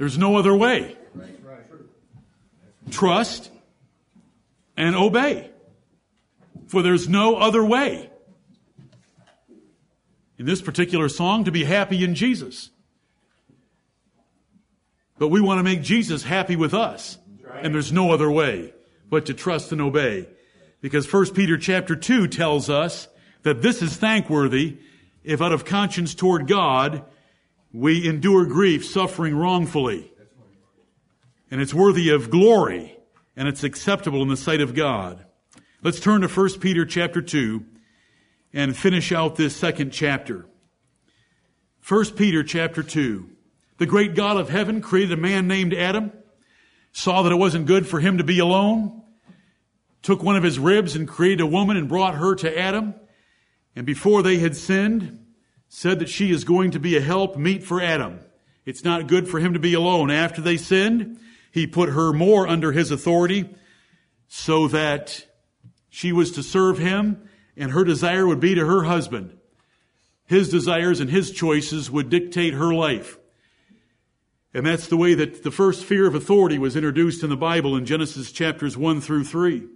There's no other way. Trust and obey. For there's no other way. In this particular song, to be happy in Jesus. But we want to make Jesus happy with us. And there's no other way but to trust and obey. Because 1 Peter chapter 2 tells us that this is thankworthy if out of conscience toward God we endure grief, suffering wrongfully. And it's worthy of glory and it's acceptable in the sight of God. Let's turn to 1 Peter chapter 2 and finish out this second chapter. 1 Peter chapter 2. The great God of heaven created a man named Adam, saw that it wasn't good for him to be alone, took one of his ribs and created a woman and brought her to Adam. And before they had sinned, said that she is going to be a help meet for Adam. It's not good for him to be alone. After they sinned, he put her more under his authority so that she was to serve him and her desire would be to her husband. His desires and his choices would dictate her life. And that's the way that the first fear of authority was introduced in the Bible in Genesis chapters 1 through 3.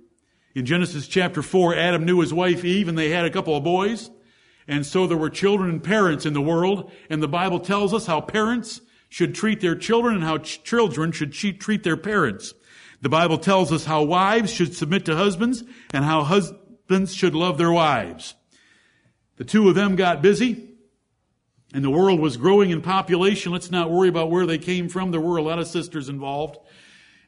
In Genesis chapter 4, Adam knew his wife Eve and they had a couple of boys. And so there were children and parents in the world. And the Bible tells us how parents should treat their children and how ch- children should treat their parents. The Bible tells us how wives should submit to husbands and how husbands should love their wives. The two of them got busy and the world was growing in population. Let's not worry about where they came from. There were a lot of sisters involved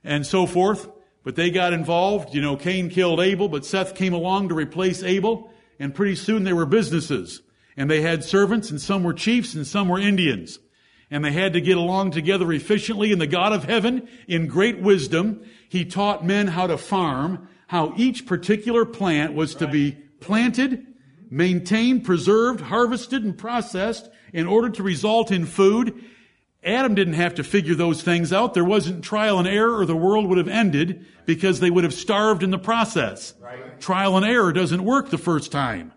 and so forth. But they got involved. You know, Cain killed Abel, but Seth came along to replace Abel. And pretty soon they were businesses. And they had servants, and some were chiefs, and some were Indians. And they had to get along together efficiently. And the God of heaven, in great wisdom, He taught men how to farm, how each particular plant was to be planted, maintained, preserved, harvested, and processed in order to result in food Adam didn't have to figure those things out. There wasn't trial and error or the world would have ended because they would have starved in the process. Right. Trial and error doesn't work the first time.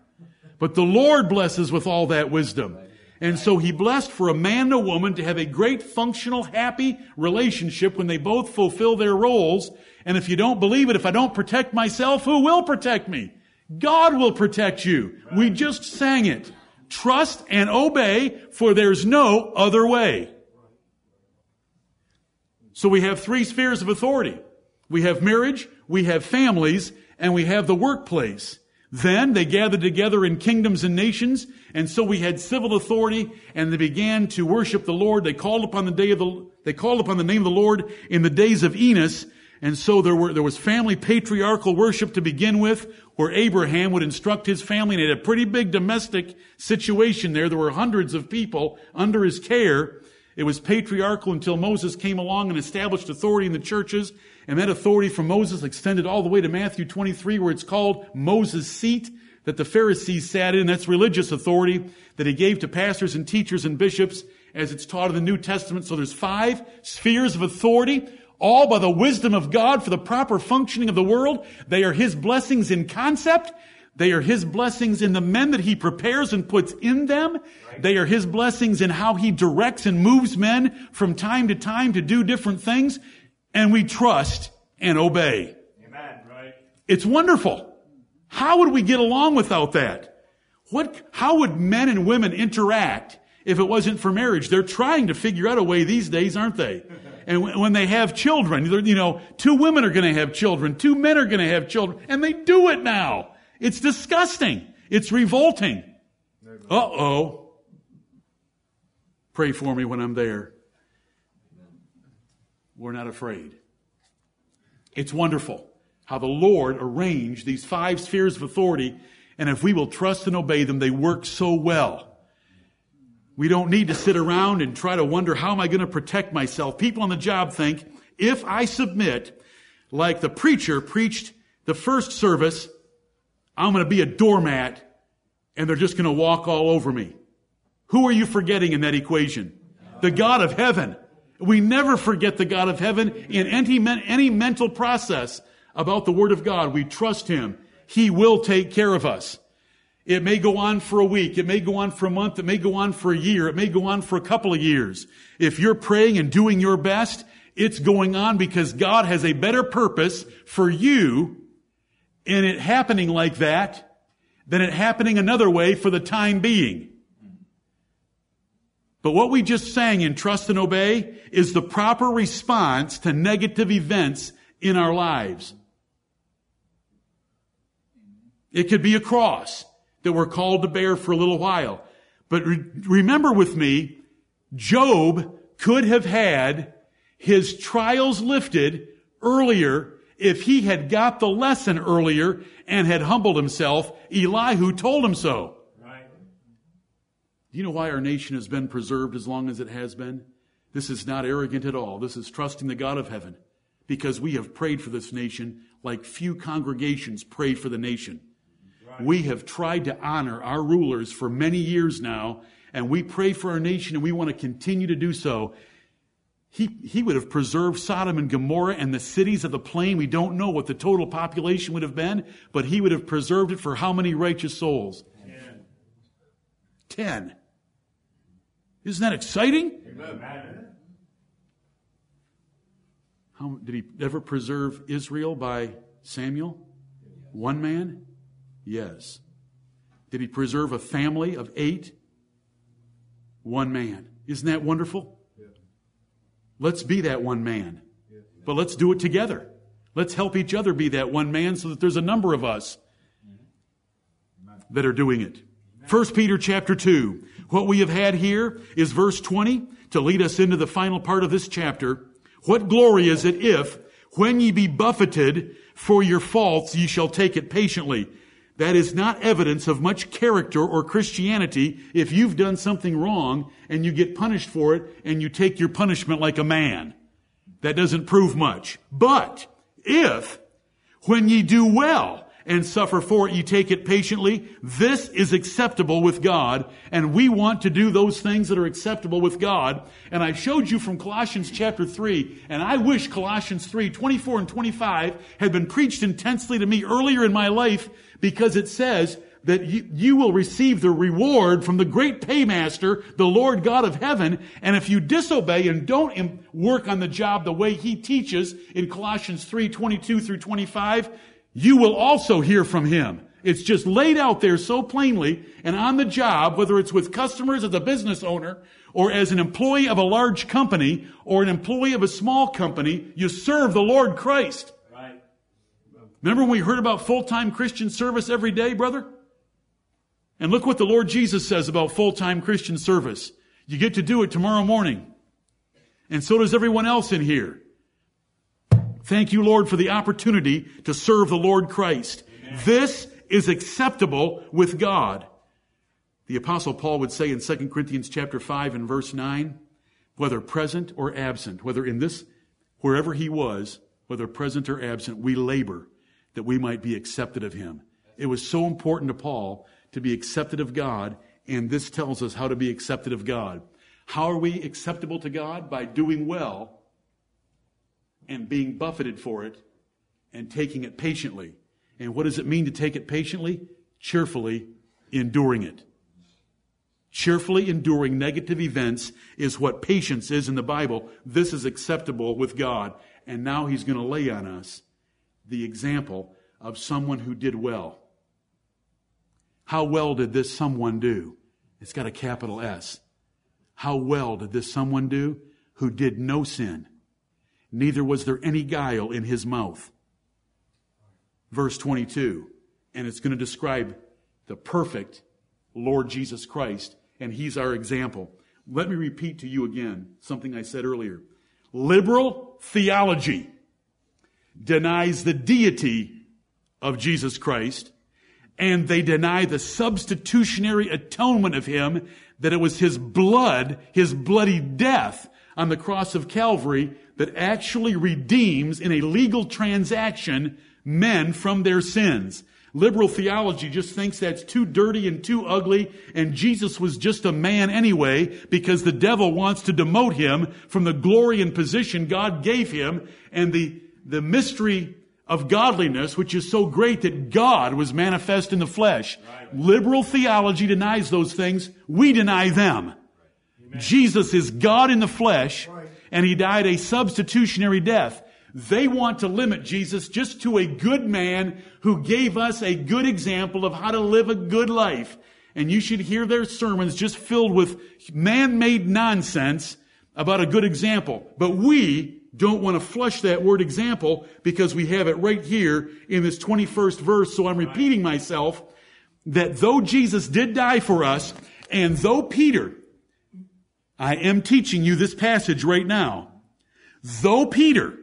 But the Lord blesses with all that wisdom. And so he blessed for a man and a woman to have a great functional, happy relationship when they both fulfill their roles. And if you don't believe it, if I don't protect myself, who will protect me? God will protect you. We just sang it. Trust and obey, for there's no other way. So we have three spheres of authority. We have marriage, we have families, and we have the workplace. Then they gathered together in kingdoms and nations, and so we had civil authority, and they began to worship the Lord. They called upon the day of the, they called upon the name of the Lord in the days of Enos, and so there were, there was family patriarchal worship to begin with, where Abraham would instruct his family, and it had a pretty big domestic situation there. There were hundreds of people under his care, it was patriarchal until Moses came along and established authority in the churches. And that authority from Moses extended all the way to Matthew 23, where it's called Moses' seat that the Pharisees sat in. That's religious authority that he gave to pastors and teachers and bishops as it's taught in the New Testament. So there's five spheres of authority, all by the wisdom of God for the proper functioning of the world. They are his blessings in concept they are His blessings in the men that He prepares and puts in them. Right. They are His blessings in how He directs and moves men from time to time to do different things. And we trust and obey. Amen. Right. It's wonderful. How would we get along without that? What, how would men and women interact if it wasn't for marriage? They're trying to figure out a way these days, aren't they? And when they have children, you know, two women are going to have children, two men are going to have children, and they do it now. It's disgusting. It's revolting. Uh oh. Pray for me when I'm there. We're not afraid. It's wonderful how the Lord arranged these five spheres of authority, and if we will trust and obey them, they work so well. We don't need to sit around and try to wonder how am I going to protect myself. People on the job think if I submit, like the preacher preached the first service, I'm going to be a doormat and they're just going to walk all over me. Who are you forgetting in that equation? The God of heaven. We never forget the God of heaven in any, any mental process about the Word of God. We trust Him. He will take care of us. It may go on for a week. It may go on for a month. It may go on for a year. It may go on for a couple of years. If you're praying and doing your best, it's going on because God has a better purpose for you in it happening like that than it happening another way for the time being. But what we just sang in Trust and Obey is the proper response to negative events in our lives. It could be a cross that we're called to bear for a little while. But re- remember with me, Job could have had his trials lifted earlier if he had got the lesson earlier and had humbled himself. Elihu told him so. Right. Do you know why our nation has been preserved as long as it has been? This is not arrogant at all. This is trusting the God of heaven because we have prayed for this nation like few congregations prayed for the nation. We have tried to honor our rulers for many years now, and we pray for our nation and we want to continue to do so. He, he would have preserved Sodom and Gomorrah and the cities of the plain. We don't know what the total population would have been, but he would have preserved it for how many righteous souls? Ten. Ten. Isn't that exciting? Amen. How, did he ever preserve Israel by Samuel? One man? Yes. Did he preserve a family of eight? One man. Isn't that wonderful? Let's be that one man. But let's do it together. Let's help each other be that one man so that there's a number of us that are doing it. 1 Peter chapter 2. What we have had here is verse 20 to lead us into the final part of this chapter. What glory is it if, when ye be buffeted for your faults, ye shall take it patiently? That is not evidence of much character or Christianity if you've done something wrong and you get punished for it and you take your punishment like a man. That doesn't prove much. But if, when ye do well, and suffer for it, you take it patiently. This is acceptable with God, and we want to do those things that are acceptable with God. And I showed you from Colossians chapter 3, and I wish Colossians 3, 24 and 25 had been preached intensely to me earlier in my life because it says that you, you, will receive the reward from the great paymaster, the Lord God of heaven. And if you disobey and don't work on the job the way he teaches in Colossians 3, 22 through 25, you will also hear from him. It's just laid out there so plainly and on the job, whether it's with customers as a business owner or as an employee of a large company or an employee of a small company, you serve the Lord Christ. Remember when we heard about full-time Christian service every day, brother? And look what the Lord Jesus says about full-time Christian service. You get to do it tomorrow morning. And so does everyone else in here. Thank you, Lord, for the opportunity to serve the Lord Christ. Amen. This is acceptable with God. The apostle Paul would say in 2 Corinthians chapter 5 and verse 9, whether present or absent, whether in this, wherever he was, whether present or absent, we labor that we might be accepted of him. It was so important to Paul to be accepted of God, and this tells us how to be accepted of God. How are we acceptable to God? By doing well and being buffeted for it and taking it patiently. And what does it mean to take it patiently? Cheerfully enduring it. Cheerfully enduring negative events is what patience is in the Bible. This is acceptable with God. And now he's going to lay on us the example of someone who did well. How well did this someone do? It's got a capital S. How well did this someone do who did no sin? Neither was there any guile in his mouth. Verse 22. And it's going to describe the perfect Lord Jesus Christ, and he's our example. Let me repeat to you again something I said earlier. Liberal theology denies the deity of Jesus Christ, and they deny the substitutionary atonement of him, that it was his blood, his bloody death on the cross of Calvary that actually redeems in a legal transaction men from their sins. Liberal theology just thinks that's too dirty and too ugly, and Jesus was just a man anyway, because the devil wants to demote him from the glory and position God gave him, and the the mystery of godliness, which is so great that God was manifest in the flesh. Liberal theology denies those things. We deny them. Jesus is God in the flesh, and He died a substitutionary death. They want to limit Jesus just to a good man who gave us a good example of how to live a good life. And you should hear their sermons just filled with man-made nonsense about a good example. But we don't want to flush that word example because we have it right here in this 21st verse. So I'm repeating myself that though Jesus did die for us and though Peter, I am teaching you this passage right now, though Peter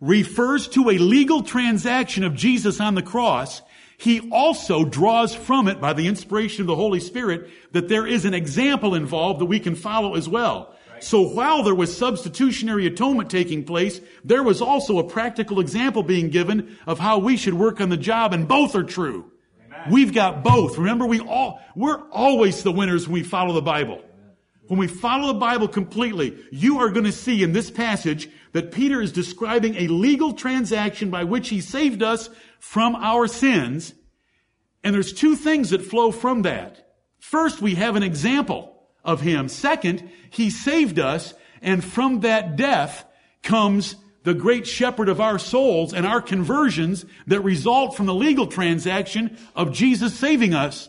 refers to a legal transaction of Jesus on the cross, he also draws from it by the inspiration of the Holy Spirit that there is an example involved that we can follow as well. So while there was substitutionary atonement taking place, there was also a practical example being given of how we should work on the job, and both are true. Amen. We've got both. Remember, we all, we're always the winners when we follow the Bible. When we follow the Bible completely, you are going to see in this passage that Peter is describing a legal transaction by which he saved us from our sins. And there's two things that flow from that. First, we have an example of him. Second, he saved us, and from that death comes the great shepherd of our souls and our conversions that result from the legal transaction of Jesus saving us.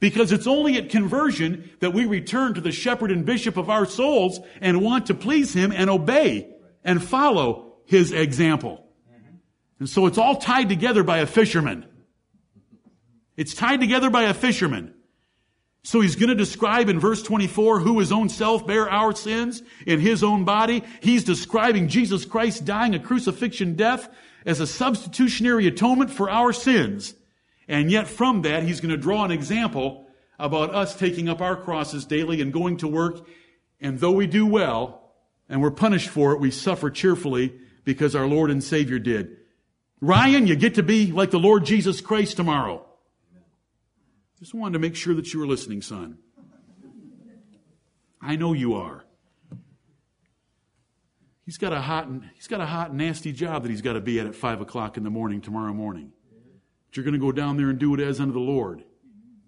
Because it's only at conversion that we return to the shepherd and bishop of our souls and want to please him and obey and follow his example. And so it's all tied together by a fisherman. It's tied together by a fisherman. So he's going to describe in verse 24 who his own self bare our sins in his own body. He's describing Jesus Christ dying a crucifixion death as a substitutionary atonement for our sins. And yet from that, he's going to draw an example about us taking up our crosses daily and going to work. And though we do well and we're punished for it, we suffer cheerfully because our Lord and Savior did. Ryan, you get to be like the Lord Jesus Christ tomorrow. Just wanted to make sure that you were listening, son. I know you are. He's got a hot he's got a hot nasty job that he's got to be at at five o'clock in the morning tomorrow morning. But you're going to go down there and do it as unto the Lord.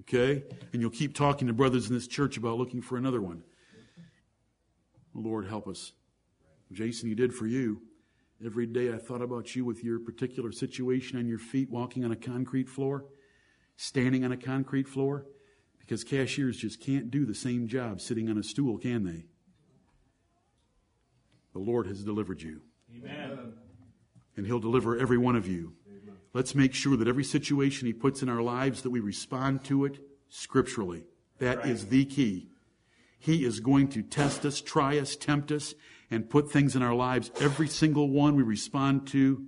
Okay? And you'll keep talking to brothers in this church about looking for another one. Lord help us. Jason, you did for you. Every day I thought about you with your particular situation on your feet, walking on a concrete floor standing on a concrete floor? Because cashiers just can't do the same job sitting on a stool, can they? The Lord has delivered you. Amen. And He'll deliver every one of you. Amen. Let's make sure that every situation He puts in our lives that we respond to it scripturally. That right. is the key. He is going to test us, try us, tempt us, and put things in our lives. Every single one we respond to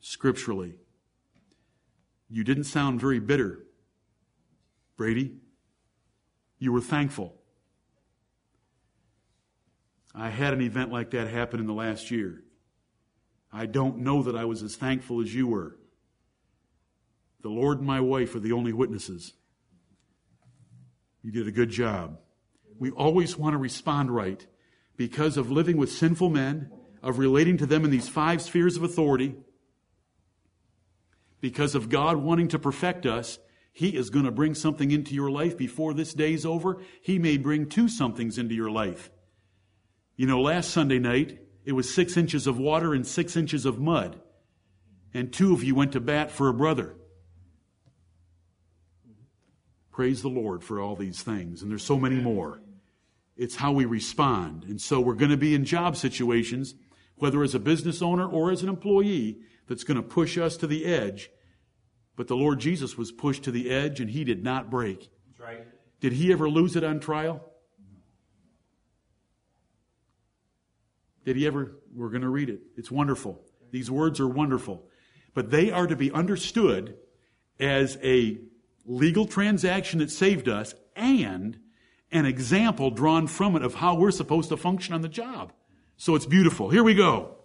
scripturally. You didn't sound very bitter Brady, you were thankful. I had an event like that happen in the last year. I don't know that I was as thankful as you were. The Lord and my wife are the only witnesses. You did a good job. We always want to respond right because of living with sinful men, of relating to them in these five spheres of authority, because of God wanting to perfect us he is going to bring something into your life before this day's over. He may bring two somethings into your life. You know, last Sunday night, it was six inches of water and six inches of mud. And two of you went to bat for a brother. Praise the Lord for all these things. And there's so many more. It's how we respond. And so we're going to be in job situations, whether as a business owner or as an employee, that's going to push us to the edge but the Lord Jesus was pushed to the edge and he did not break. Right. Did he ever lose it on trial? Did he ever? We're going to read it. It's wonderful. These words are wonderful. But they are to be understood as a legal transaction that saved us and an example drawn from it of how we're supposed to function on the job. So it's beautiful. Here we go.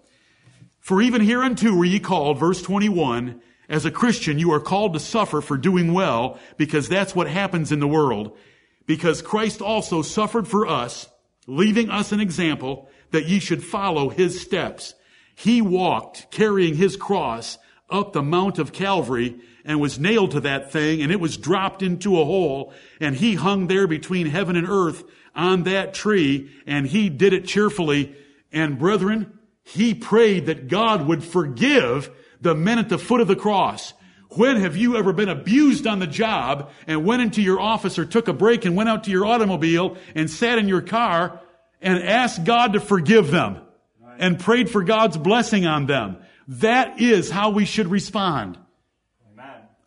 For even hereunto were ye called, verse 21, as a Christian, you are called to suffer for doing well because that's what happens in the world. Because Christ also suffered for us, leaving us an example that ye should follow his steps. He walked carrying his cross up the Mount of Calvary and was nailed to that thing and it was dropped into a hole and he hung there between heaven and earth on that tree and he did it cheerfully. And brethren, he prayed that God would forgive the men at the foot of the cross. When have you ever been abused on the job and went into your office or took a break and went out to your automobile and sat in your car and asked God to forgive them and prayed for God's blessing on them? That is how we should respond.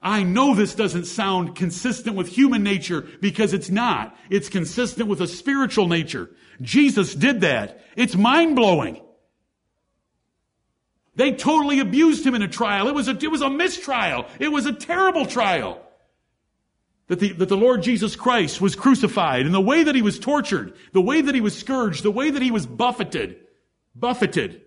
I know this doesn't sound consistent with human nature because it's not. It's consistent with a spiritual nature. Jesus did that. It's mind blowing. They totally abused him in a trial. It was a, it was a mistrial. It was a terrible trial. That the, that the Lord Jesus Christ was crucified and the way that he was tortured, the way that he was scourged, the way that he was buffeted, buffeted,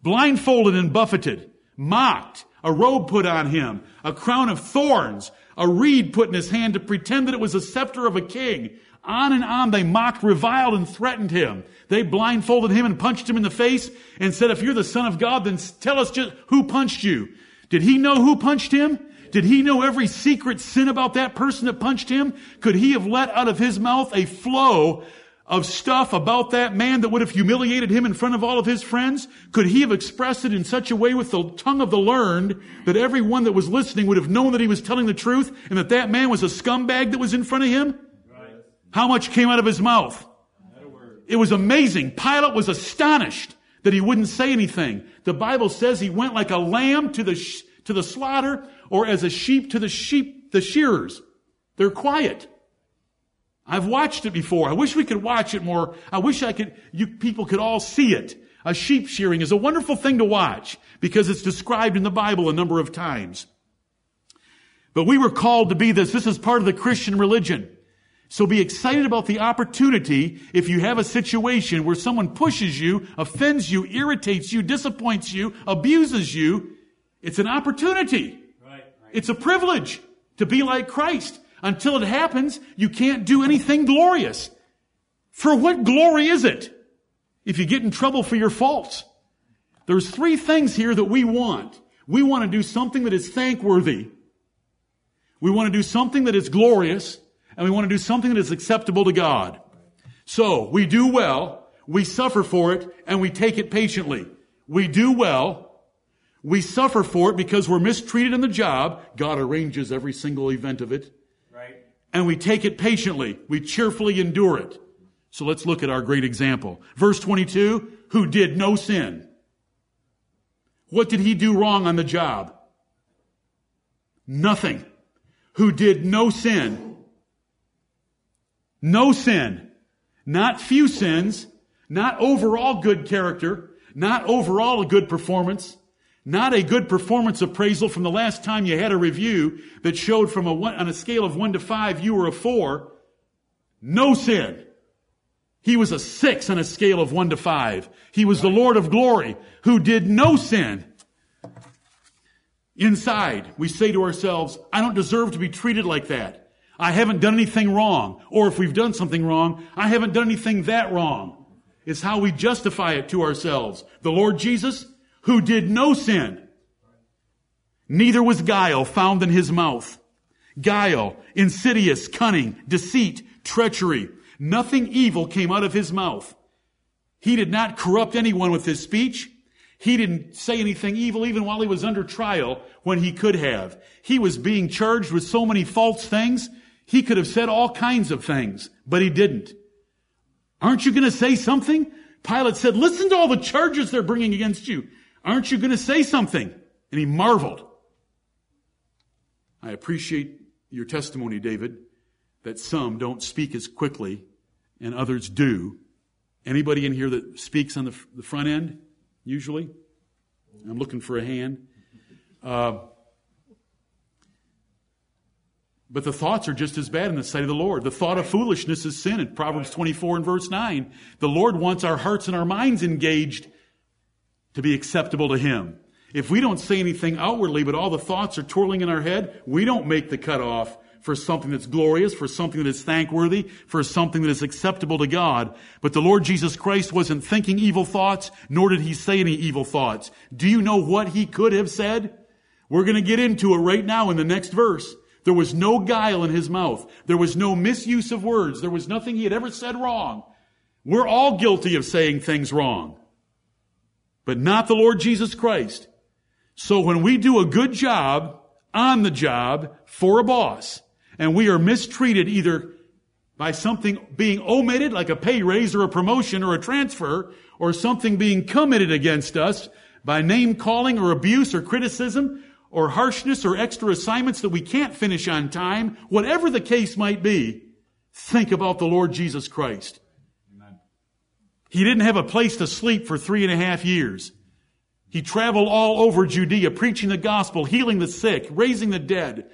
blindfolded and buffeted, mocked, a robe put on him, a crown of thorns, a reed put in his hand to pretend that it was a scepter of a king. On and on they mocked, reviled, and threatened him. They blindfolded him and punched him in the face and said, if you're the son of God, then tell us just who punched you. Did he know who punched him? Did he know every secret sin about that person that punched him? Could he have let out of his mouth a flow of stuff about that man that would have humiliated him in front of all of his friends? Could he have expressed it in such a way with the tongue of the learned that everyone that was listening would have known that he was telling the truth and that that man was a scumbag that was in front of him? How much came out of his mouth? It was amazing. Pilate was astonished that he wouldn't say anything. The Bible says he went like a lamb to the, sh- to the slaughter or as a sheep to the sheep, the shearers. They're quiet. I've watched it before. I wish we could watch it more. I wish I could, you people could all see it. A sheep shearing is a wonderful thing to watch because it's described in the Bible a number of times. But we were called to be this. This is part of the Christian religion. So be excited about the opportunity if you have a situation where someone pushes you, offends you, irritates you, disappoints you, abuses you. It's an opportunity. Right, right. It's a privilege to be like Christ. Until it happens, you can't do anything glorious. For what glory is it if you get in trouble for your faults? There's three things here that we want. We want to do something that is thankworthy. We want to do something that is glorious, and we want to do something that is acceptable to God. So, we do well, we suffer for it, and we take it patiently. We do well, we suffer for it because we're mistreated in the job. God arranges every single event of it and we take it patiently. We cheerfully endure it. So let's look at our great example. Verse 22, who did no sin. What did he do wrong on the job? Nothing. Who did no sin. No sin. Not few sins. Not overall good character. Not overall a good performance. Not a good performance appraisal from the last time you had a review that showed from a one, on a scale of one to five, you were a four. No sin. He was a six on a scale of one to five. He was the Lord of glory who did no sin. Inside, we say to ourselves, I don't deserve to be treated like that. I haven't done anything wrong. Or if we've done something wrong, I haven't done anything that wrong. It's how we justify it to ourselves. The Lord Jesus, who did no sin. Neither was guile found in his mouth. Guile, insidious, cunning, deceit, treachery. Nothing evil came out of his mouth. He did not corrupt anyone with his speech. He didn't say anything evil even while he was under trial when he could have. He was being charged with so many false things. He could have said all kinds of things, but he didn't. Aren't you going to say something? Pilate said, listen to all the charges they're bringing against you. Aren't you going to say something? And he marveled. I appreciate your testimony, David, that some don't speak as quickly and others do. Anybody in here that speaks on the, the front end, usually? I'm looking for a hand. Uh, but the thoughts are just as bad in the sight of the Lord. The thought of foolishness is sin in Proverbs 24 and verse 9. The Lord wants our hearts and our minds engaged to be acceptable to Him. If we don't say anything outwardly, but all the thoughts are twirling in our head, we don't make the cutoff for something that's glorious, for something that is thankworthy, for something that is acceptable to God. But the Lord Jesus Christ wasn't thinking evil thoughts, nor did he say any evil thoughts. Do you know what he could have said? We're going to get into it right now in the next verse. There was no guile in his mouth. There was no misuse of words. There was nothing he had ever said wrong. We're all guilty of saying things wrong. But not the Lord Jesus Christ. So when we do a good job on the job for a boss, and we are mistreated either by something being omitted, like a pay raise or a promotion or a transfer, or something being committed against us by name calling or abuse or criticism, or harshness or extra assignments that we can't finish on time, whatever the case might be, think about the Lord Jesus Christ. Amen. He didn't have a place to sleep for three and a half years. He traveled all over Judea, preaching the gospel, healing the sick, raising the dead,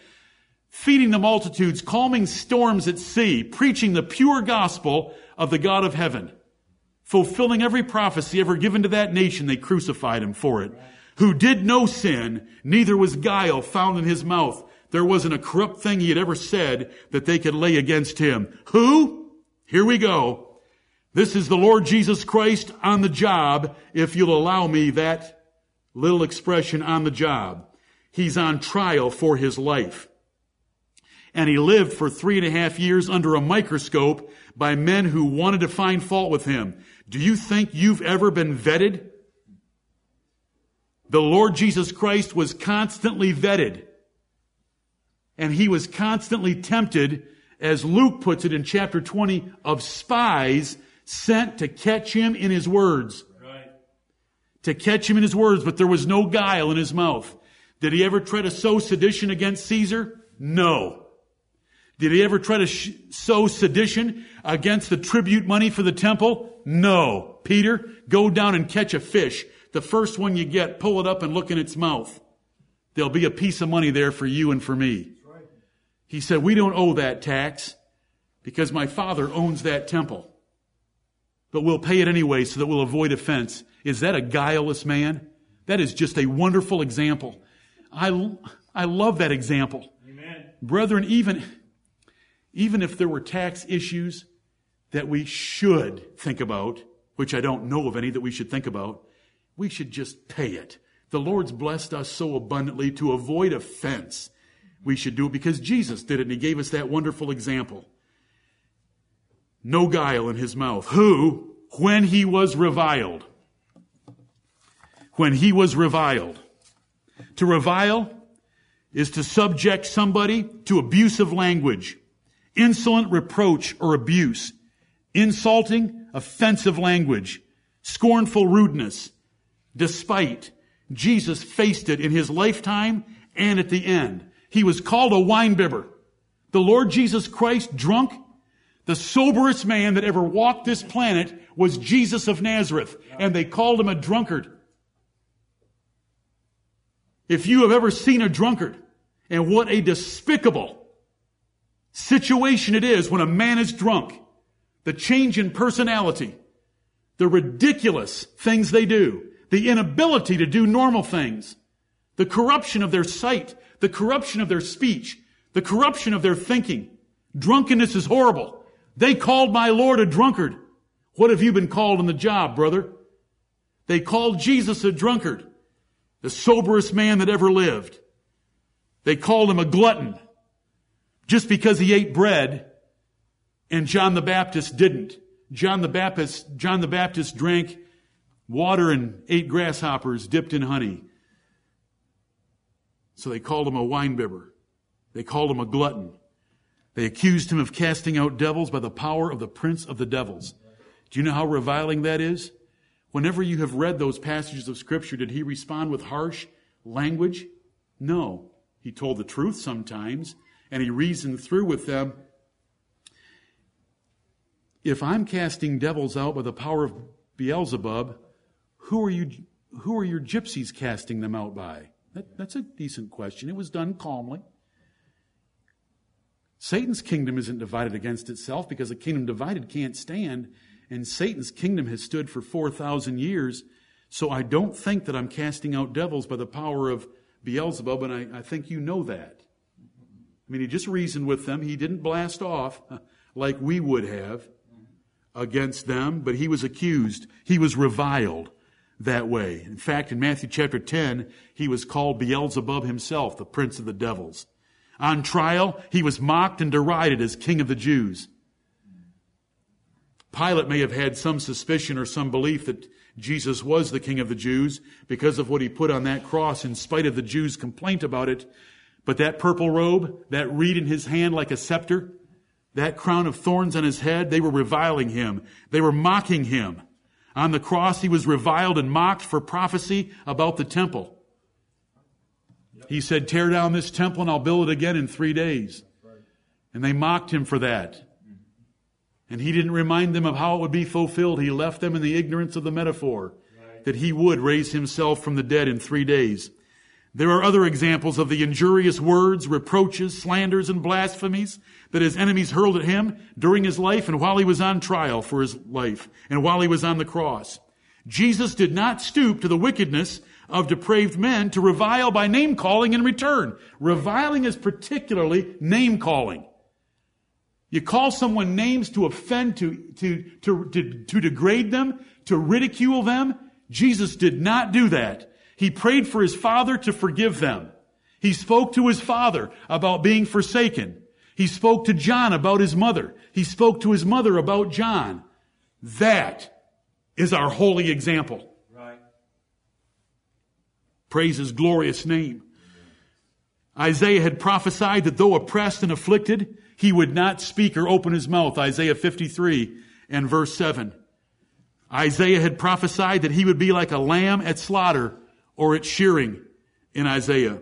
feeding the multitudes, calming storms at sea, preaching the pure gospel of the God of heaven. Fulfilling every prophecy ever given to that nation, they crucified him for it who did no sin, neither was guile found in his mouth. There wasn't a corrupt thing he had ever said that they could lay against him. Who? Here we go. This is the Lord Jesus Christ on the job, if you'll allow me that little expression on the job. He's on trial for his life. And he lived for three and a half years under a microscope by men who wanted to find fault with him. Do you think you've ever been vetted? The Lord Jesus Christ was constantly vetted. And he was constantly tempted, as Luke puts it in chapter 20, of spies sent to catch him in his words. Right. To catch him in his words, but there was no guile in his mouth. Did he ever try to sow sedition against Caesar? No. Did he ever try to sh- sow sedition against the tribute money for the temple? No. Peter, go down and catch a fish the first one you get, pull it up and look in its mouth. There'll be a piece of money there for you and for me. He said, we don't owe that tax because my father owns that temple. But we'll pay it anyway so that we'll avoid offense. Is that a guileless man? That is just a wonderful example. I, I love that example. Amen. Brethren, even, even if there were tax issues that we should think about, which I don't know of any that we should think about, we should just pay it. The Lord's blessed us so abundantly to avoid offense. We should do it because Jesus did it and he gave us that wonderful example. No guile in his mouth. Who, when he was reviled, when he was reviled, to revile is to subject somebody to abusive language, insolent reproach or abuse, insulting, offensive language, scornful rudeness, despite Jesus faced it in his lifetime and at the end. He was called a winebibber. The Lord Jesus Christ drunk, the soberest man that ever walked this planet was Jesus of Nazareth, and they called him a drunkard. If you have ever seen a drunkard, and what a despicable situation it is when a man is drunk, the change in personality, the ridiculous things they do, the inability to do normal things, the corruption of their sight, the corruption of their speech, the corruption of their thinking. Drunkenness is horrible. They called my Lord a drunkard. What have you been called in the job, brother? They called Jesus a drunkard, the soberest man that ever lived. They called him a glutton just because he ate bread and John the Baptist didn't. John the Baptist, John the Baptist drank water and ate grasshoppers dipped in honey. So they called him a winebibber. They called him a glutton. They accused him of casting out devils by the power of the prince of the devils. Do you know how reviling that is? Whenever you have read those passages of scripture, did he respond with harsh language? No. He told the truth sometimes, and he reasoned through with them. If I'm casting devils out by the power of Beelzebub, who are you, who are your gypsies casting them out by? That, that's a decent question. It was done calmly. Satan's kingdom isn't divided against itself because a kingdom divided can't stand, and Satan's kingdom has stood for 4,000 years. So I don't think that I'm casting out devils by the power of Beelzebub, and I, I think you know that. I mean, he just reasoned with them. He didn't blast off like we would have against them, but he was accused. He was reviled that way. In fact, in Matthew chapter 10, he was called Beelzebub himself, the prince of the devils. On trial, he was mocked and derided as king of the Jews. Pilate may have had some suspicion or some belief that Jesus was the king of the Jews because of what he put on that cross in spite of the Jews' complaint about it. But that purple robe, that reed in his hand like a scepter, that crown of thorns on his head, they were reviling him. They were mocking him. On the cross, he was reviled and mocked for prophecy about the temple. He said, tear down this temple and I'll build it again in three days. And they mocked him for that. And he didn't remind them of how it would be fulfilled. He left them in the ignorance of the metaphor that he would raise himself from the dead in three days. There are other examples of the injurious words, reproaches, slanders, and blasphemies that his enemies hurled at him during his life and while he was on trial for his life and while he was on the cross. Jesus did not stoop to the wickedness of depraved men to revile by name calling in return. Reviling is particularly name calling. You call someone names to offend, to, to, to, to, degrade them, to ridicule them. Jesus did not do that. He prayed for his father to forgive them. He spoke to his father about being forsaken. He spoke to John about his mother. He spoke to his mother about John. That is our holy example. Right. Praise his glorious name. Isaiah had prophesied that though oppressed and afflicted, he would not speak or open his mouth. Isaiah 53 and verse 7. Isaiah had prophesied that he would be like a lamb at slaughter or at shearing in Isaiah.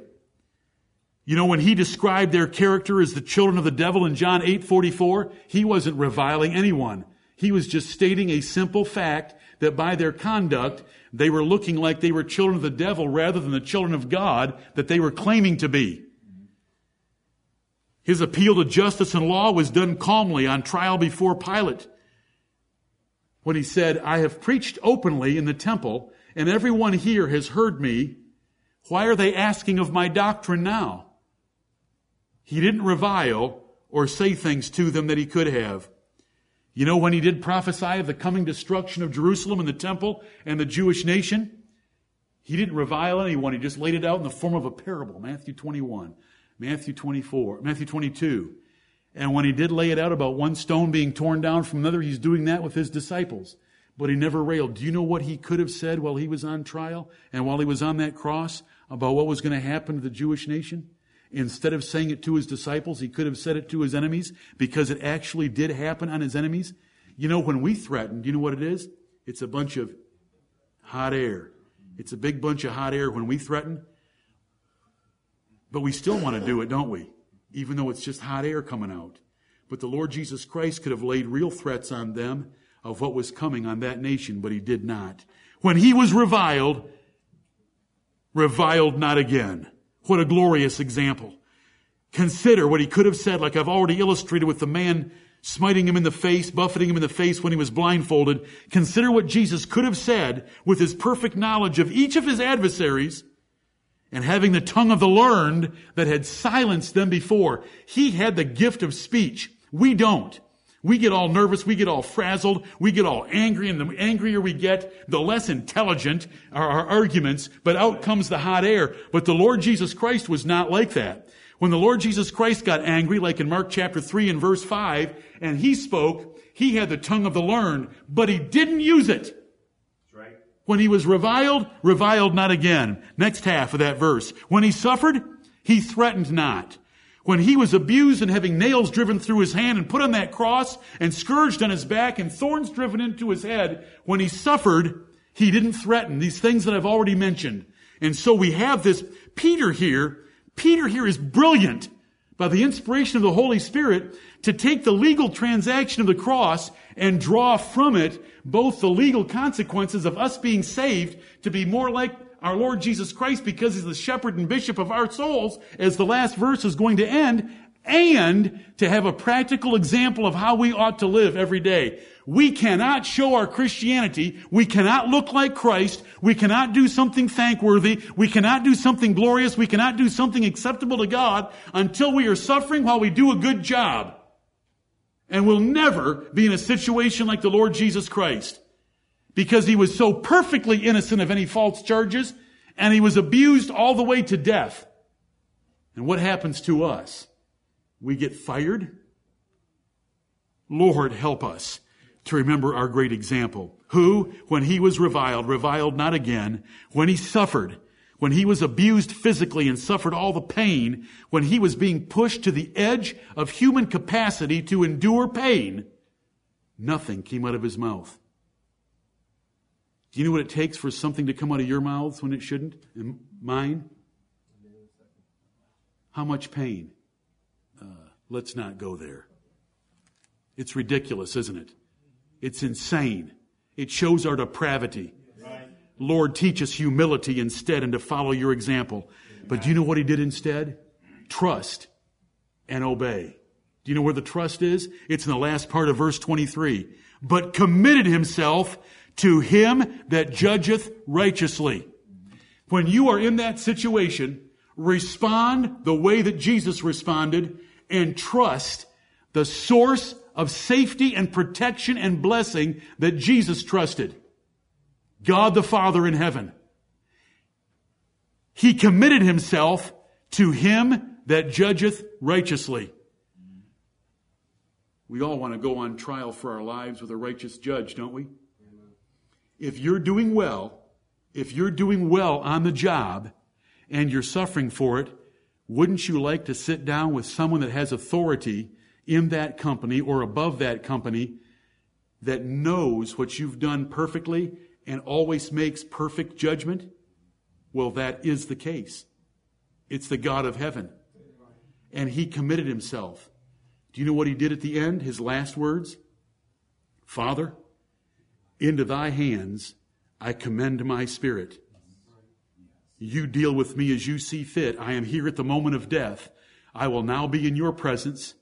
You know, when he described their character as the children of the devil in John 8 44, he wasn't reviling anyone. He was just stating a simple fact that by their conduct, they were looking like they were children of the devil rather than the children of God that they were claiming to be. His appeal to justice and law was done calmly on trial before Pilate. When he said, I have preached openly in the temple and everyone here has heard me. Why are they asking of my doctrine now? He didn't revile or say things to them that he could have. You know, when he did prophesy of the coming destruction of Jerusalem and the temple and the Jewish nation, he didn't revile anyone. He just laid it out in the form of a parable. Matthew 21, Matthew 24, Matthew 22. And when he did lay it out about one stone being torn down from another, he's doing that with his disciples but he never railed. Do you know what he could have said while he was on trial and while he was on that cross about what was going to happen to the Jewish nation? Instead of saying it to his disciples, he could have said it to his enemies because it actually did happen on his enemies. You know, when we threaten, do you know what it is? It's a bunch of hot air. It's a big bunch of hot air when we threaten. But we still want to do it, don't we? Even though it's just hot air coming out. But the Lord Jesus Christ could have laid real threats on them of what was coming on that nation, but he did not. When he was reviled, reviled not again. What a glorious example. Consider what he could have said, like I've already illustrated with the man smiting him in the face, buffeting him in the face when he was blindfolded. Consider what Jesus could have said with his perfect knowledge of each of his adversaries and having the tongue of the learned that had silenced them before. He had the gift of speech. We don't. We get all nervous, we get all frazzled, we get all angry, and the angrier we get, the less intelligent are our arguments, but out comes the hot air. But the Lord Jesus Christ was not like that. When the Lord Jesus Christ got angry, like in Mark chapter 3 and verse 5, and he spoke, he had the tongue of the learned, but he didn't use it. Right. When he was reviled, reviled not again. Next half of that verse. When he suffered, he threatened not when he was abused and having nails driven through his hand and put on that cross and scourged on his back and thorns driven into his head, when he suffered, he didn't threaten these things that I've already mentioned. And so we have this Peter here. Peter here is brilliant by the inspiration of the Holy Spirit to take the legal transaction of the cross and draw from it both the legal consequences of us being saved to be more like our Lord Jesus Christ because he's the shepherd and bishop of our souls, as the last verse is going to end, and to have a practical example of how we ought to live every day. We cannot show our Christianity. We cannot look like Christ. We cannot do something thankworthy. We cannot do something glorious. We cannot do something acceptable to God until we are suffering while we do a good job. And we'll never be in a situation like the Lord Jesus Christ. Because he was so perfectly innocent of any false charges and he was abused all the way to death. And what happens to us? We get fired. Lord, help us to remember our great example, who, when he was reviled, reviled not again, when he suffered, when he was abused physically and suffered all the pain, when he was being pushed to the edge of human capacity to endure pain, nothing came out of his mouth. Do you know what it takes for something to come out of your mouths when it shouldn't? And mine? How much pain? Uh, let's not go there. It's ridiculous, isn't it? It's insane. It shows our depravity. Right. Lord, teach us humility instead and to follow your example. But do you know what he did instead? Trust and obey. Do you know where the trust is? It's in the last part of verse 23. But committed himself to him that judgeth righteously. When you are in that situation, respond the way that Jesus responded and trust the source of safety and protection and blessing that Jesus trusted. God the Father in heaven. He committed himself to him that judgeth righteously. We all want to go on trial for our lives with a righteous judge, don't we? If you're doing well, if you're doing well on the job and you're suffering for it, wouldn't you like to sit down with someone that has authority in that company or above that company that knows what you've done perfectly and always makes perfect judgment? Well, that is the case. It's the God of heaven. And he committed himself. Do you know what he did at the end? His last words? Father, into thy hands I commend my spirit. You deal with me as you see fit. I am here at the moment of death. I will now be in your presence.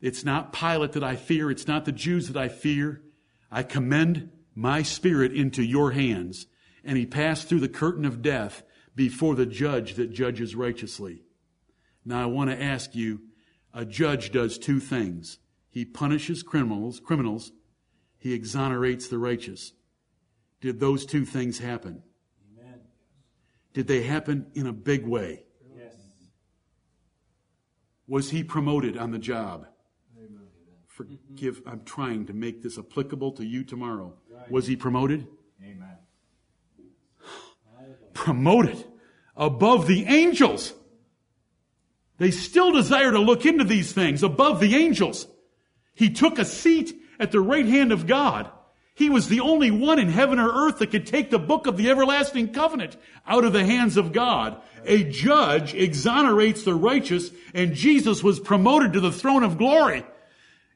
It's not Pilate that I fear. It's not the Jews that I fear. I commend my spirit into your hands. And he passed through the curtain of death before the judge that judges righteously. Now I want to ask you, a judge does two things. He punishes criminals, criminals. He exonerates the righteous. Did those two things happen? Amen. Did they happen in a big way? Yes. Was he promoted on the job? Forgive, I'm trying to make this applicable to you tomorrow. Was he promoted? Amen. promoted above the angels. They still desire to look into these things above the angels. He took a seat at the right hand of God. He was the only one in heaven or earth that could take the book of the everlasting covenant out of the hands of God. A judge exonerates the righteous and Jesus was promoted to the throne of glory.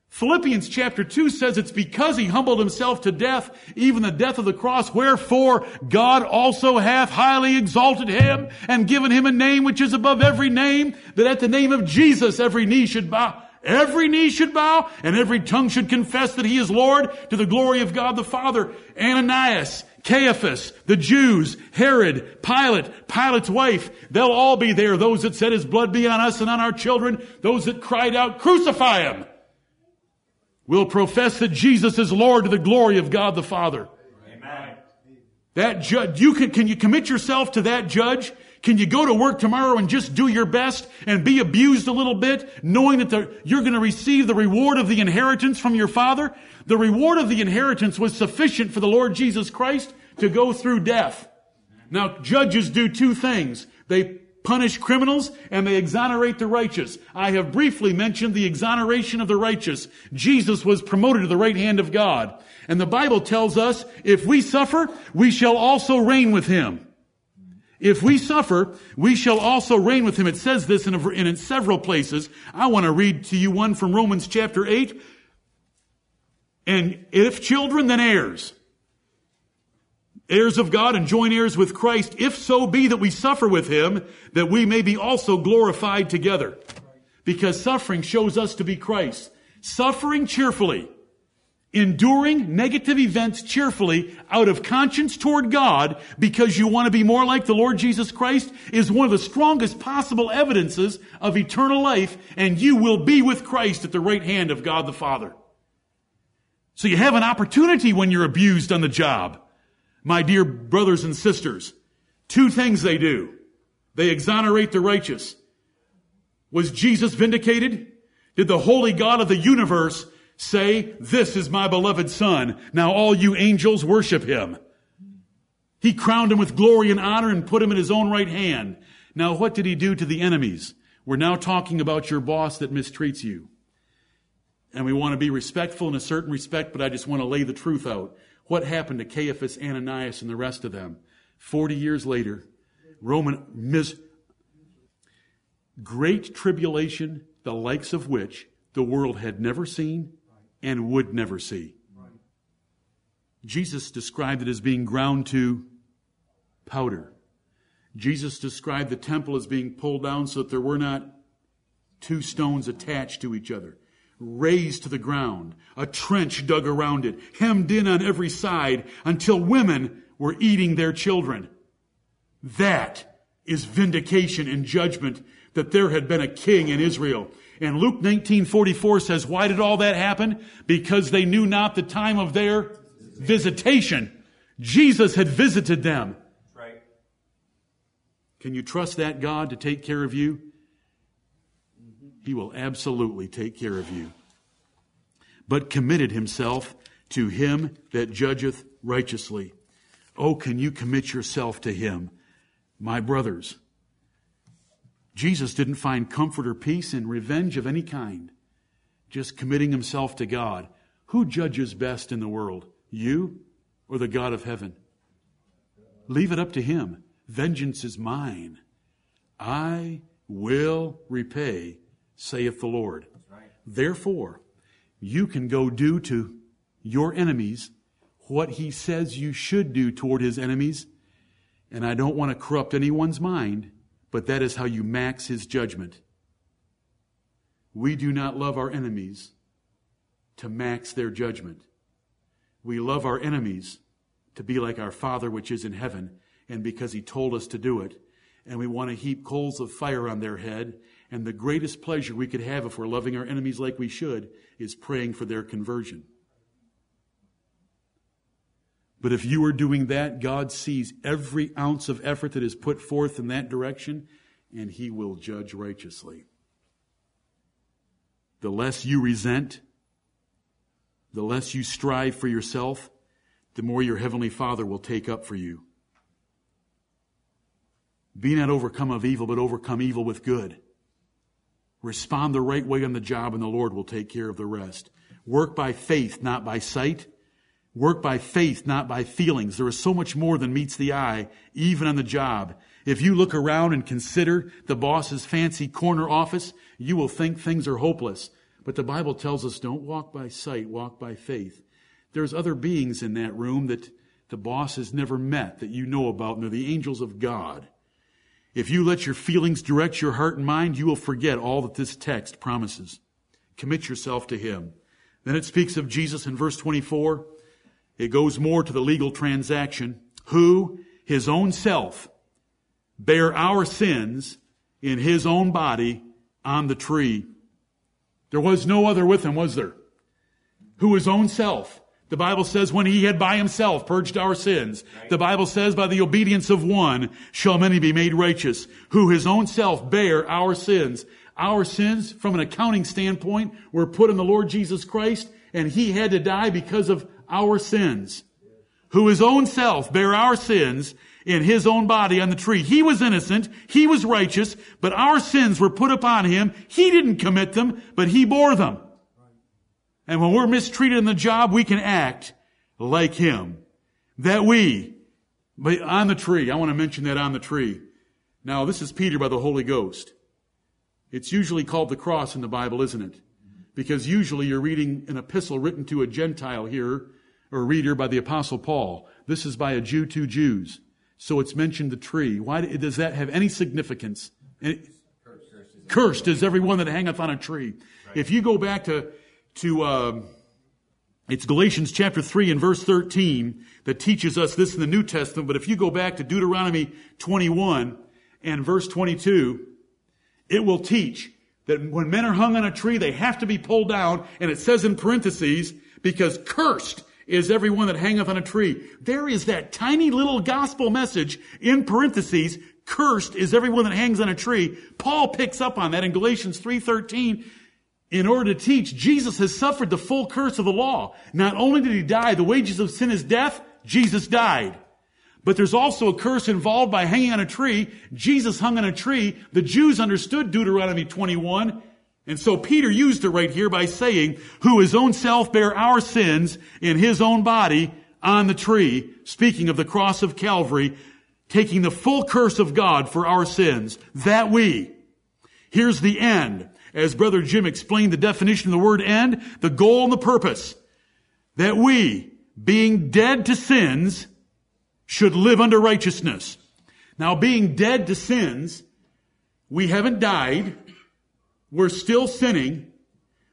Philippians chapter 2 says it's because he humbled himself to death, even the death of the cross, wherefore God also hath highly exalted him and given him a name which is above every name, that at the name of Jesus every knee should bow. Every knee should bow and every tongue should confess that he is Lord to the glory of God the Father. Ananias, Caiaphas, the Jews, Herod, Pilate, Pilate's wife, they'll all be there. Those that said his blood be on us and on our children. Those that cried out, crucify him will profess that Jesus is Lord to the glory of God the Father. Amen. That judge, you can, can you commit yourself to that judge? Can you go to work tomorrow and just do your best and be abused a little bit, knowing that the, you're going to receive the reward of the inheritance from your Father? The reward of the inheritance was sufficient for the Lord Jesus Christ to go through death. Now, judges do two things. They punish criminals and they exonerate the righteous. I have briefly mentioned the exoneration of the righteous. Jesus was promoted to the right hand of God. And the Bible tells us if we suffer, we shall also reign with him. If we suffer, we shall also reign with him. It says this in, a, in several places. I want to read to you one from Romans chapter 8. And if children, then heirs heirs of God and joint heirs with Christ, if so be that we suffer with him, that we may be also glorified together. Because suffering shows us to be Christ. Suffering cheerfully Enduring negative events cheerfully out of conscience toward God because you want to be more like the Lord Jesus Christ is one of the strongest possible evidences of eternal life and you will be with Christ at the right hand of God the Father. So you have an opportunity when you're abused on the job. My dear brothers and sisters, two things they do. They exonerate the righteous. Was Jesus vindicated? Did the holy God of the universe say, this is my beloved son. Now all you angels worship him. He crowned him with glory and honor and put him in his own right hand. Now what did he do to the enemies? We're now talking about your boss that mistreats you. And we want to be respectful in a certain respect, but I just want to lay the truth out. What happened to Caiaphas, Ananias, and the rest of them? Forty years later, Roman mis- great tribulation, the likes of which the world had never seen and would never see. Jesus described it as being ground to powder. Jesus described the temple as being pulled down so that there were not two stones attached to each other, razed to the ground, a trench dug around it, hemmed in on every side until women were eating their children. That is vindication and judgment that there had been a king in Israel and Luke 19:44 says, why did all that happen? Because they knew not the time of their visitation. Jesus had visited them. Right. Can you trust that God to take care of you? He will absolutely take care of you. But committed himself to him that judgeth righteously. Oh, can you commit yourself to him? My brothers, Jesus didn't find comfort or peace in revenge of any kind, just committing himself to God. Who judges best in the world? You or the God of heaven? Leave it up to him. Vengeance is mine. I will repay, saith the Lord. Therefore, you can go do to your enemies what he says you should do toward his enemies. And I don't want to corrupt anyone's mind but that is how you max his judgment. We do not love our enemies to max their judgment. We love our enemies to be like our Father which is in heaven, and because he told us to do it. And we want to heap coals of fire on their head. And the greatest pleasure we could have if we're loving our enemies like we should is praying for their conversion. But if you are doing that, God sees every ounce of effort that is put forth in that direction, and He will judge righteously. The less you resent, the less you strive for yourself, the more your Heavenly Father will take up for you. Be not overcome of evil, but overcome evil with good. Respond the right way on the job, and the Lord will take care of the rest. Work by faith, not by sight. Work by faith, not by feelings. There is so much more than meets the eye, even on the job. If you look around and consider the boss's fancy corner office, you will think things are hopeless. But the Bible tells us don't walk by sight, walk by faith. There's other beings in that room that the boss has never met that you know about, and they're the angels of God. If you let your feelings direct your heart and mind, you will forget all that this text promises. Commit yourself to Him. Then it speaks of Jesus in verse 24. It goes more to the legal transaction, who his own self bare our sins in his own body on the tree. There was no other with him, was there? Who his own self. The Bible says when he had by himself purged our sins. The Bible says by the obedience of one shall many be made righteous. Who his own self bare our sins. Our sins, from an accounting standpoint, were put on the Lord Jesus Christ and he had to die because of our sins, who his own self bare our sins in his own body on the tree. He was innocent. He was righteous, but our sins were put upon him. He didn't commit them, but he bore them. And when we're mistreated in the job, we can act like him. That we, but on the tree, I want to mention that on the tree. Now, this is Peter by the Holy Ghost. It's usually called the cross in the Bible, isn't it? Because usually you're reading an epistle written to a Gentile here or reader by the apostle Paul. This is by a Jew to Jews. So it's mentioned the tree. Why does that have any significance? Cursed is everyone that hangeth on a tree. If you go back to, to, um, It's Galatians chapter 3 and verse 13 that teaches us this in the New Testament. But if you go back to Deuteronomy 21 and verse 22, it will teach that when men are hung on a tree, they have to be pulled down. And it says in parentheses, because cursed is everyone that hangeth on a tree. There is that tiny little gospel message in parentheses. Cursed is everyone that hangs on a tree. Paul picks up on that in Galatians 3.13 in order to teach Jesus has suffered the full curse of the law. Not only did he die, the wages of sin is death, Jesus died. But there's also a curse involved by hanging on a tree. Jesus hung on a tree. The Jews understood Deuteronomy 21. And so Peter used it right here by saying, who his own self bare our sins in his own body on the tree, speaking of the cross of Calvary, taking the full curse of God for our sins, that we, here's the end, as Brother Jim explained the definition of the word end, the goal and the purpose, that we, being dead to sins, should live under righteousness. Now, being dead to sins, we haven't died, we're still sinning,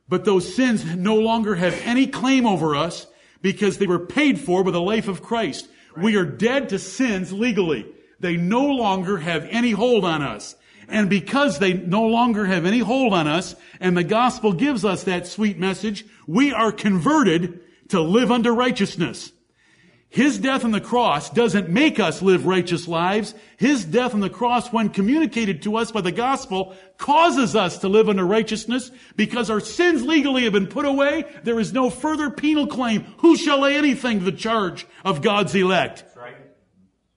but those sins no longer have any claim over us because they were paid for by the life of Christ. Right. We are dead to sins legally. They no longer have any hold on us. And because they no longer have any hold on us, and the gospel gives us that sweet message, we are converted to live under righteousness. His death on the cross doesn't make us live righteous lives. His death on the cross, when communicated to us by the gospel, causes us to live under righteousness because our sins legally have been put away. There is no further penal claim. Who shall lay anything to the charge of God's elect?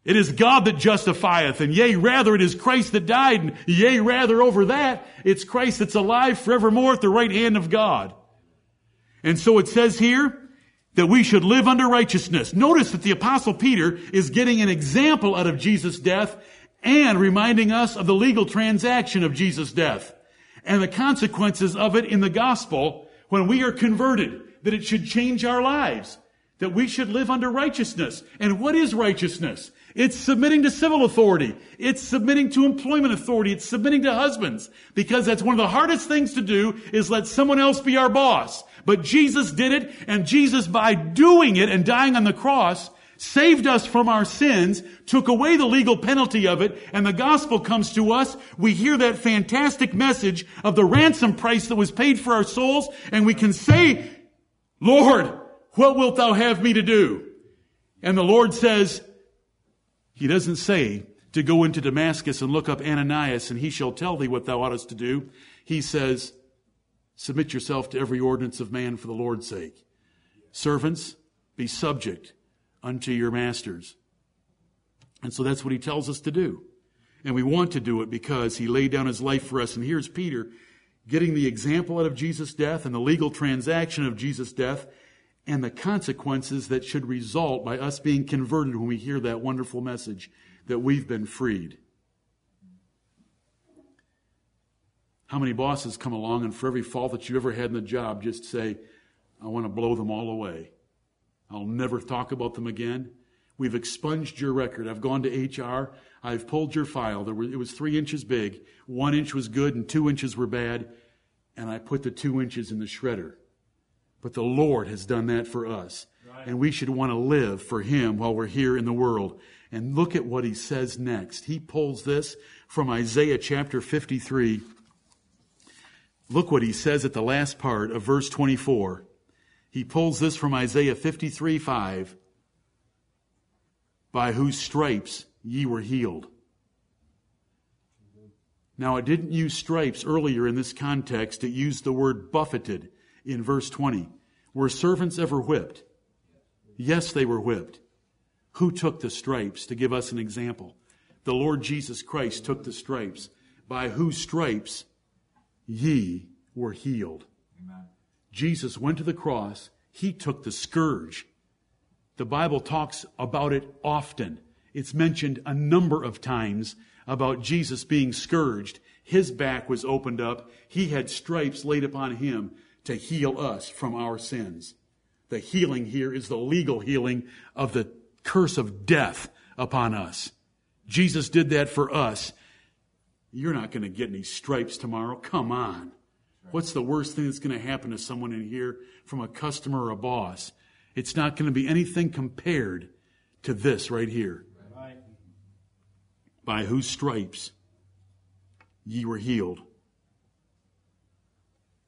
It is God that justifieth, and yea, rather it is Christ that died, and yea, rather over that, it's Christ that's alive forevermore at the right hand of God. And so it says here that we should live under righteousness. Notice that the apostle Peter is getting an example out of Jesus' death and reminding us of the legal transaction of Jesus' death and the consequences of it in the gospel when we are converted, that it should change our lives, that we should live under righteousness. And what is righteousness? It's submitting to civil authority. It's submitting to employment authority. It's submitting to husbands. Because that's one of the hardest things to do is let someone else be our boss. But Jesus did it, and Jesus by doing it and dying on the cross, saved us from our sins, took away the legal penalty of it, and the gospel comes to us. We hear that fantastic message of the ransom price that was paid for our souls, and we can say, Lord, what wilt thou have me to do? And the Lord says, he doesn't say to go into Damascus and look up Ananias and he shall tell thee what thou oughtest to do. He says, submit yourself to every ordinance of man for the Lord's sake. Servants, be subject unto your masters. And so that's what he tells us to do. And we want to do it because he laid down his life for us. And here's Peter getting the example out of Jesus' death and the legal transaction of Jesus' death and the consequences that should result by us being converted when we hear that wonderful message that we've been freed. How many bosses come along and for every fault that you ever had in the job, just say, I want to blow them all away. I'll never talk about them again. We've expunged your record. I've gone to HR. I've pulled your file. Were, it was three inches big. One inch was good and two inches were bad. And I put the two inches in the shredder. But the Lord has done that for us. And we should want to live for Him while we're here in the world. And look at what He says next. He pulls this from Isaiah chapter 53. Look what He says at the last part of verse 24. He pulls this from Isaiah 53 5. By whose stripes ye were healed. Now, it didn't use stripes earlier in this context. It used the word buffeted in verse 20. Were servants ever whipped? Yes, they were whipped. Who took the stripes to give us an example? The Lord Jesus Christ took the stripes, by whose stripes ye were healed. Amen. Jesus went to the cross. He took the scourge. The Bible talks about it often. It's mentioned a number of times about Jesus being scourged. His back was opened up. He had stripes laid upon him to heal us from our sins. The healing here is the legal healing of the curse of death upon us. Jesus did that for us. You're not going to get any stripes tomorrow. Come on. What's the worst thing that's going to happen to someone in here from a customer or a boss? It's not going to be anything compared to this right here. By whose stripes ye were healed.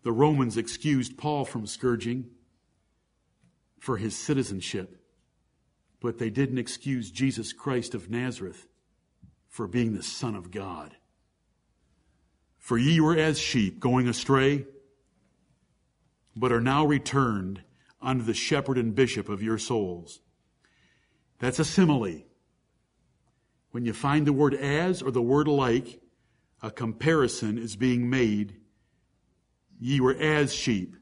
The Romans excused Paul from scourging for his citizenship, but they didn't excuse Jesus Christ of Nazareth for being the Son of God. For ye were as sheep going astray, but are now returned unto the shepherd and bishop of your souls. That's a simile. When you find the word as or the word like, a comparison is being made. Ye were as sheep.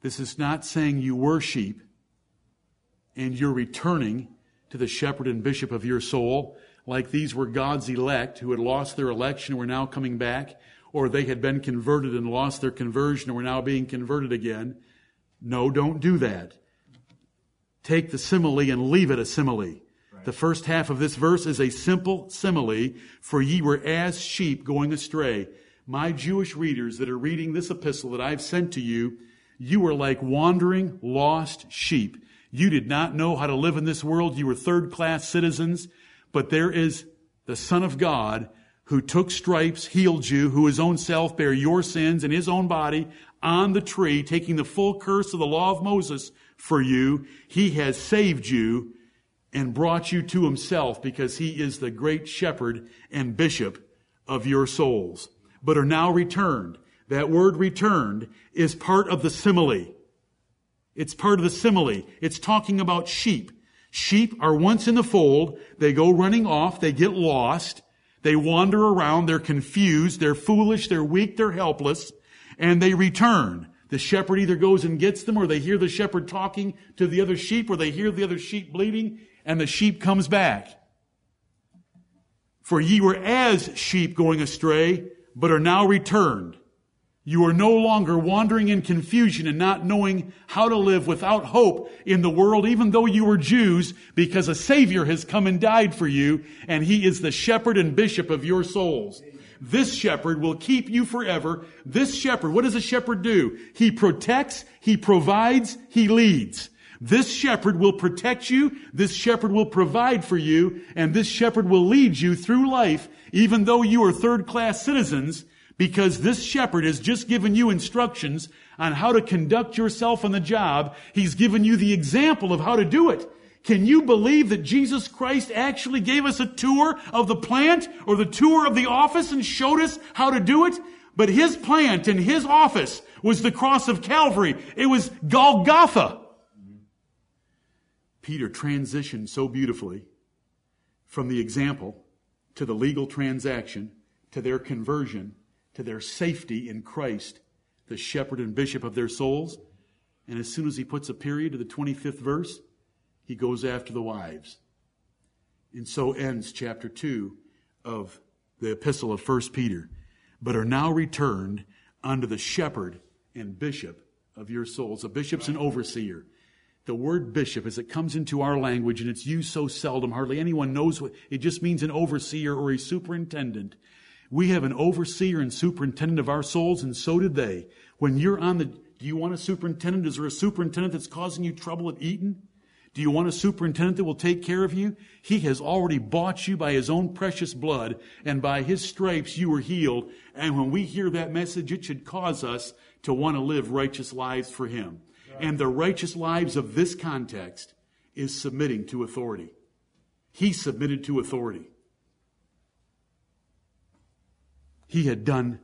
This is not saying you were sheep and you're returning to the shepherd and bishop of your soul, like these were God's elect who had lost their election and were now coming back, or they had been converted and lost their conversion and were now being converted again. No, don't do that. Take the simile and leave it a simile. The first half of this verse is a simple simile, for ye were as sheep going astray. My Jewish readers that are reading this epistle that I've sent to you, you were like wandering, lost sheep. You did not know how to live in this world. You were third class citizens, but there is the Son of God who took stripes, healed you, who his own self bare your sins in his own body on the tree, taking the full curse of the law of Moses for you. He has saved you and brought you to himself because he is the great shepherd and bishop of your souls, but are now returned. That word returned is part of the simile. It's part of the simile. It's talking about sheep. Sheep are once in the fold. They go running off. They get lost. They wander around. They're confused. They're foolish. They're weak. They're helpless. And they return. The shepherd either goes and gets them or they hear the shepherd talking to the other sheep or they hear the other sheep bleating and the sheep comes back. For ye were as sheep going astray, but are now returned. You are no longer wandering in confusion and not knowing how to live without hope in the world, even though you were Jews, because a Savior has come and died for you, and He is the shepherd and bishop of your souls. This shepherd will keep you forever. This shepherd, what does a shepherd do? He protects, he provides, he leads. This shepherd will protect you, this shepherd will provide for you, and this shepherd will lead you through life, even though you are third class citizens, because this shepherd has just given you instructions on how to conduct yourself on the job. He's given you the example of how to do it. Can you believe that Jesus Christ actually gave us a tour of the plant or the tour of the office and showed us how to do it? But his plant and his office was the cross of Calvary. It was Golgotha. Peter transitioned so beautifully from the example to the legal transaction to their conversion to their safety in Christ, the shepherd and bishop of their souls. And as soon as he puts a period to the 25th verse, he goes after the wives. And so ends chapter 2 of the epistle of 1 Peter. But are now returned unto the shepherd and bishop of your souls. A bishop's an overseer the word bishop, as it comes into our language and it's used so seldom, hardly anyone knows what it just means an overseer or a superintendent. We have an overseer and superintendent of our souls, and so did they. When you're on the, do you want a superintendent? Is there a superintendent that's causing you trouble at Eaton? Do you want a superintendent that will take care of you? He has already bought you by his own precious blood, and by his stripes you were healed. And when we hear that message, it should cause us to want to live righteous lives for him. And the righteous lives of this context is submitting to authority. He submitted to authority. He had done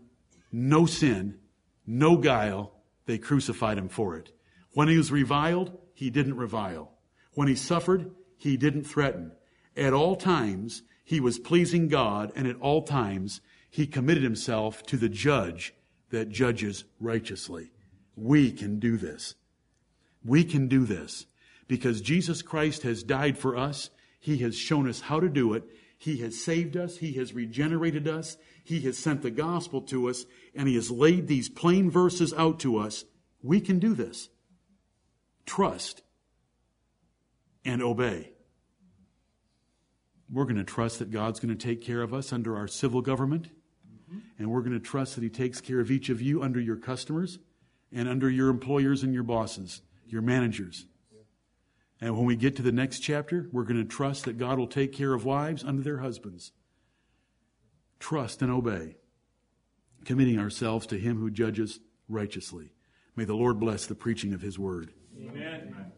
no sin, no guile. They crucified him for it. When he was reviled, he didn't revile. When he suffered, he didn't threaten. At all times, he was pleasing God, and at all times, he committed himself to the judge that judges righteously. We can do this. We can do this because Jesus Christ has died for us. He has shown us how to do it. He has saved us. He has regenerated us. He has sent the gospel to us and he has laid these plain verses out to us. We can do this. Trust and obey. We're going to trust that God's going to take care of us under our civil government. And we're going to trust that He takes care of each of you under your customers and under your employers and your bosses, your managers. And when we get to the next chapter, we're going to trust that God will take care of wives under their husbands. Trust and obey, committing ourselves to Him who judges righteously. May the Lord bless the preaching of His word. Amen.